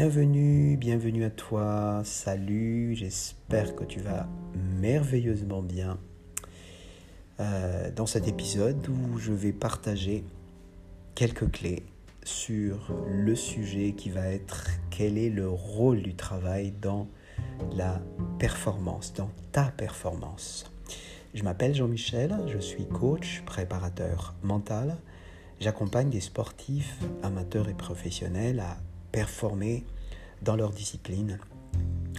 bienvenue, bienvenue à toi, salut, j'espère que tu vas merveilleusement bien euh, dans cet épisode où je vais partager quelques clés sur le sujet qui va être quel est le rôle du travail dans la performance, dans ta performance. Je m'appelle Jean-Michel, je suis coach, préparateur mental. J'accompagne des sportifs, amateurs et professionnels à performer dans leur discipline.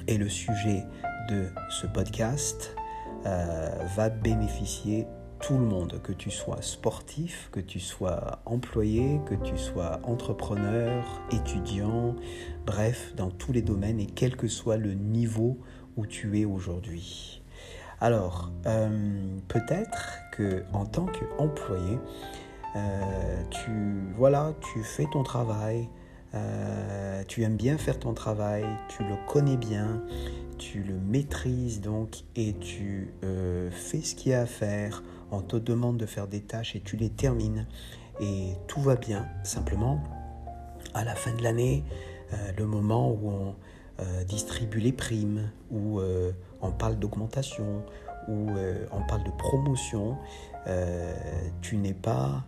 Et le sujet de ce podcast euh, va bénéficier tout le monde, que tu sois sportif, que tu sois employé, que tu sois entrepreneur, étudiant, bref, dans tous les domaines et quel que soit le niveau où tu es aujourd'hui. Alors, euh, peut-être que en tant qu'employé, euh, tu voilà, tu fais ton travail, euh, tu aimes bien faire ton travail, tu le connais bien, tu le maîtrises donc et tu euh, fais ce qu'il y a à faire. On te demande de faire des tâches et tu les termines et tout va bien. Simplement, à la fin de l'année, euh, le moment où on distribue les primes, où on parle d'augmentation, où on parle de promotion, tu n'es pas,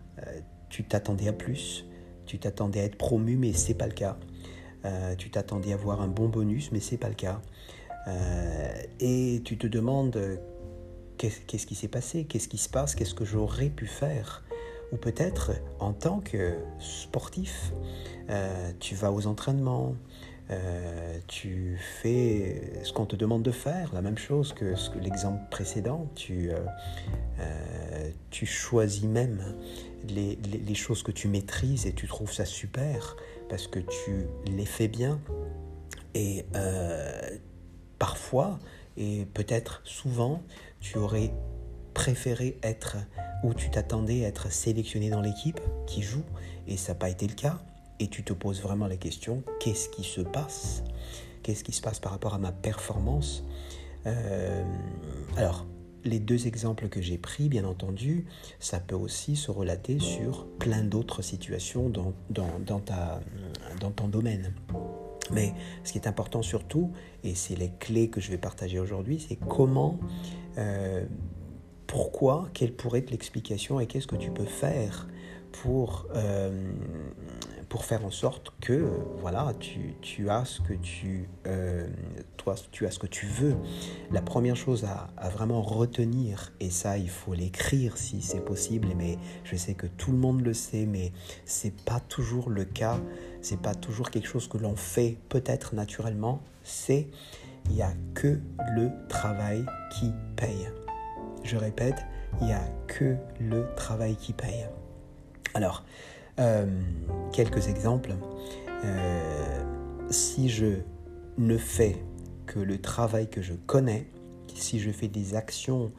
tu t'attendais à plus tu t'attendais à être promu, mais c'est pas le cas. Euh, tu t'attendais à avoir un bon bonus, mais c'est pas le cas. Euh, et tu te demandes qu'est-ce qui s'est passé, qu'est-ce qui se passe, qu'est-ce que j'aurais pu faire? Ou peut-être en tant que sportif, euh, tu vas aux entraînements, tu fais ce qu'on te demande de faire, la même chose que, l'exemple précédent, tu, tu choisis même les, choses que tu maîtrises et tu trouves ça super parce que tu les fais bien. Et euh, parfois, et peut-être souvent, tu aurais préféré être ou tu t'attendais à être sélectionné dans l'équipe qui joue et ça n'a pas été le cas. Et tu te poses vraiment la question, qu'est-ce qui se passe? Qu'est-ce qui se passe par rapport à ma performance? Euh, Alors, les deux exemples que j'ai pris, bien entendu, ça peut aussi se relater sur plein d'autres situations dans, dans, ta, dans ton domaine. Mais ce qui est important surtout, et c'est les clés que je vais partager aujourd'hui, c'est comment, euh, pourquoi, quelle pourrait être l'explication et qu'est-ce que tu peux faire pour, euh, faire en sorte que voilà, tu, tu as ce que tu, euh, toi, tu veux. La première chose à, à vraiment retenir, et ça il faut l'écrire si c'est possible, mais je sais que tout le monde le sait, mais c'est pas toujours le cas, c'est pas toujours quelque chose que l'on fait peut-être naturellement, c'est il n'y a que le travail qui paye. Je répète, il n'y a que le travail qui paye. Alors, euh, quelques exemples. Euh, si je ne fais que le travail que je connais, si je fais des actions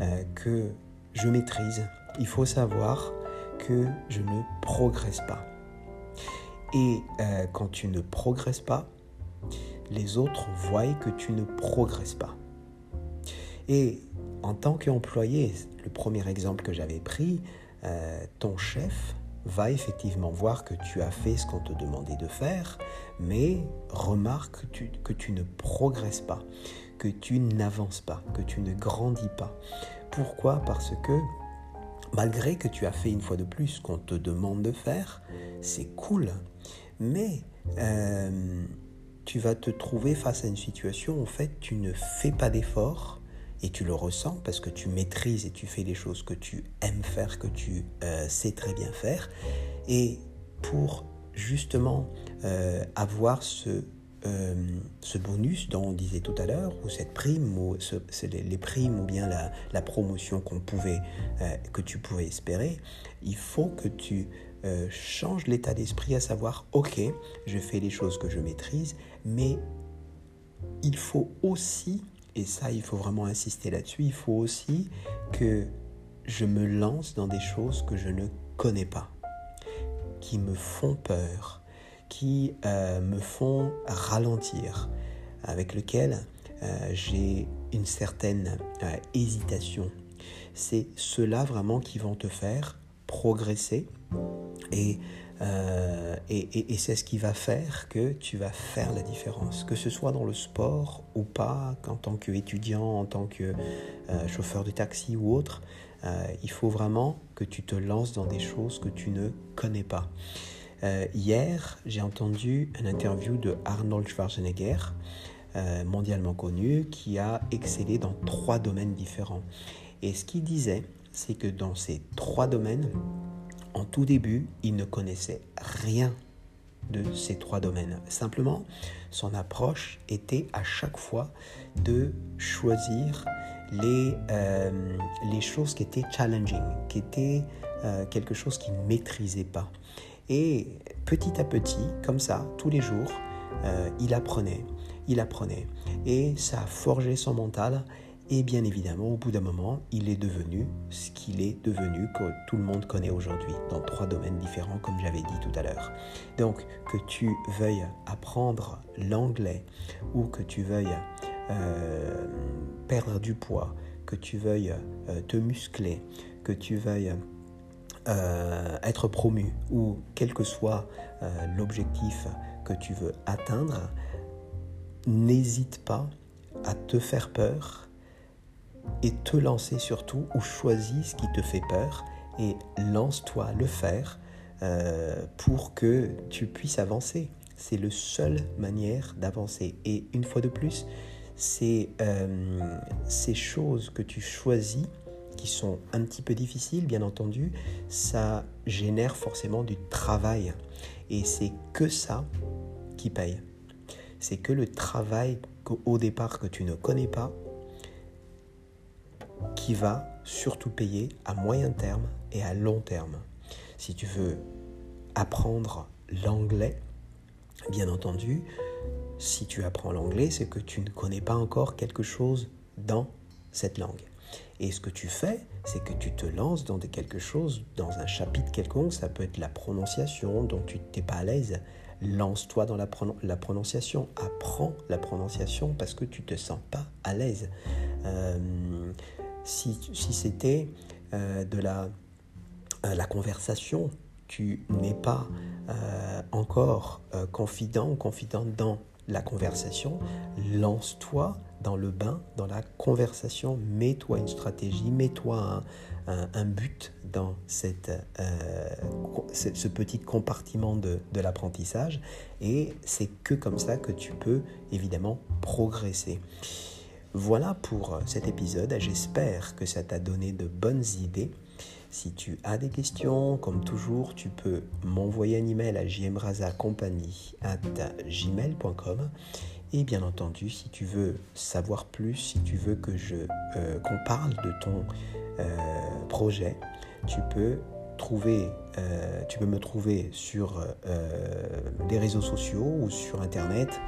euh, que je maîtrise, il faut savoir que je ne progresse pas. Et quand tu ne progresses pas, les autres voient que tu ne progresses pas. Et en tant qu'employé, le premier exemple que j'avais pris, ton chef va effectivement voir que tu as fait ce qu'on te demandait de faire, mais remarque que tu, que tu ne progresses pas, que tu n'avances pas, que tu ne grandis pas. Pourquoi? Parce que malgré que tu as fait une fois de plus ce qu'on te demande de faire, c'est cool, mais euh, tu vas te trouver face à une situation où en fait tu ne fais pas d'effort et tu le ressens parce que tu maîtrises et tu fais les choses que tu aimes faire, que tu euh, sais très bien faire. Et pour justement euh, avoir ce, euh, ce bonus dont on disait tout à l'heure, ou cette prime, ou les, primes, ou bien la, la promotion qu'on pouvait, que tu pouvais espérer, il faut que tu changes l'état d'esprit à savoir, ok, je fais les choses que je maîtrise, mais il faut aussi et ça, il faut vraiment insister là-dessus, il faut aussi que je me lance dans des choses que je ne connais pas, qui me font peur, qui euh, me font ralentir, avec lesquelles euh, j'ai une certaine euh, hésitation. C'est ceux-là vraiment qui vont te faire progresser Et, euh, et, c'est ce qui va faire que tu vas faire la différence, que ce soit dans le sport ou pas, en tant qu'étudiant, en tant que euh, chauffeur de taxi ou autre. Euh, il faut vraiment que tu te lances dans des choses que tu ne connais pas. hier, j'ai entendu une interview de Arnold Schwarzenegger, mondialement connu, qui a excellé dans trois domaines différents. Et ce qu'il disait, c'est que dans ces trois domaines, en tout début, il ne connaissait rien de ces trois domaines. Simplement, son approche était à chaque fois de choisir les, euh, les choses qui étaient challenging, qui étaient euh, quelque chose qu'il ne maîtrisait pas. Et petit à petit, comme ça, tous les jours, euh, il apprenait, il apprenait. Et ça a forgé son mental et bien évidemment, au bout d'un moment, il est devenu ce qu'il est devenu, que tout le monde connaît aujourd'hui, dans trois domaines différents, comme j'avais dit tout à l'heure. Donc, que tu veuilles apprendre l'anglais ou que tu veuilles euh, perdre du poids, que tu veuilles euh, te muscler, que tu veuilles euh, être promu ou quel que soit l'objectif que tu veux atteindre, n'hésite pas à te faire peur et te lancer surtout ou choisis ce qui te fait peur et lance-toi le faire euh, pour que tu puisses avancer. C'est la seule manière d'avancer. Et une fois de plus, c'est euh, ces choses que tu choisis qui sont un petit peu difficiles, bien entendu, ça génère forcément du travail. Et c'est que ça qui paye. C'est que le travail au départ que tu ne connais pas, qui va surtout payer à moyen terme et à long terme. Si tu veux apprendre l'anglais, bien entendu, si tu apprends l'anglais, c'est que tu ne connais pas encore quelque chose dans cette langue. Et ce que tu fais, c'est que tu te lances dans quelque chose, dans un chapitre quelconque, ça peut être la prononciation dont tu n'es pas à l'aise. Lance-toi dans la, la, prononciation, apprends la prononciation parce que tu te sens pas à l'aise. Euh, si, c'était euh, de la, euh, la conversation, tu n'es pas euh, encore confident ou confidente dans la conversation, lance-toi dans le bain, dans la conversation, mets-toi une stratégie, mets-toi un, but dans ce, petit compartiment de, de l'apprentissage et c'est que comme ça que tu peux évidemment progresser. Voilà pour cet épisode. J'espère que ça t'a donné de bonnes idées. Si tu as des questions, comme toujours, tu peux m'envoyer un email à gmail.com Et bien entendu, si tu veux savoir plus, si tu veux que je euh, qu'on parle de ton euh, projet, tu peux euh, tu peux me trouver sur les réseaux sociaux ou sur internet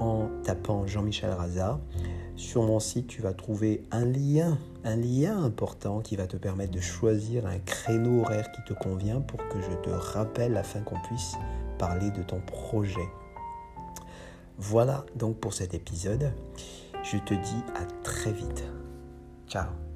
en tapant Jean-Michel Raza. Sur mon site, tu vas trouver un lien, un lien important qui va te permettre de choisir un créneau horaire qui te convient pour que je te rappelle afin qu'on puisse parler de ton projet. Voilà donc pour cet épisode. Je te dis à très vite. Ciao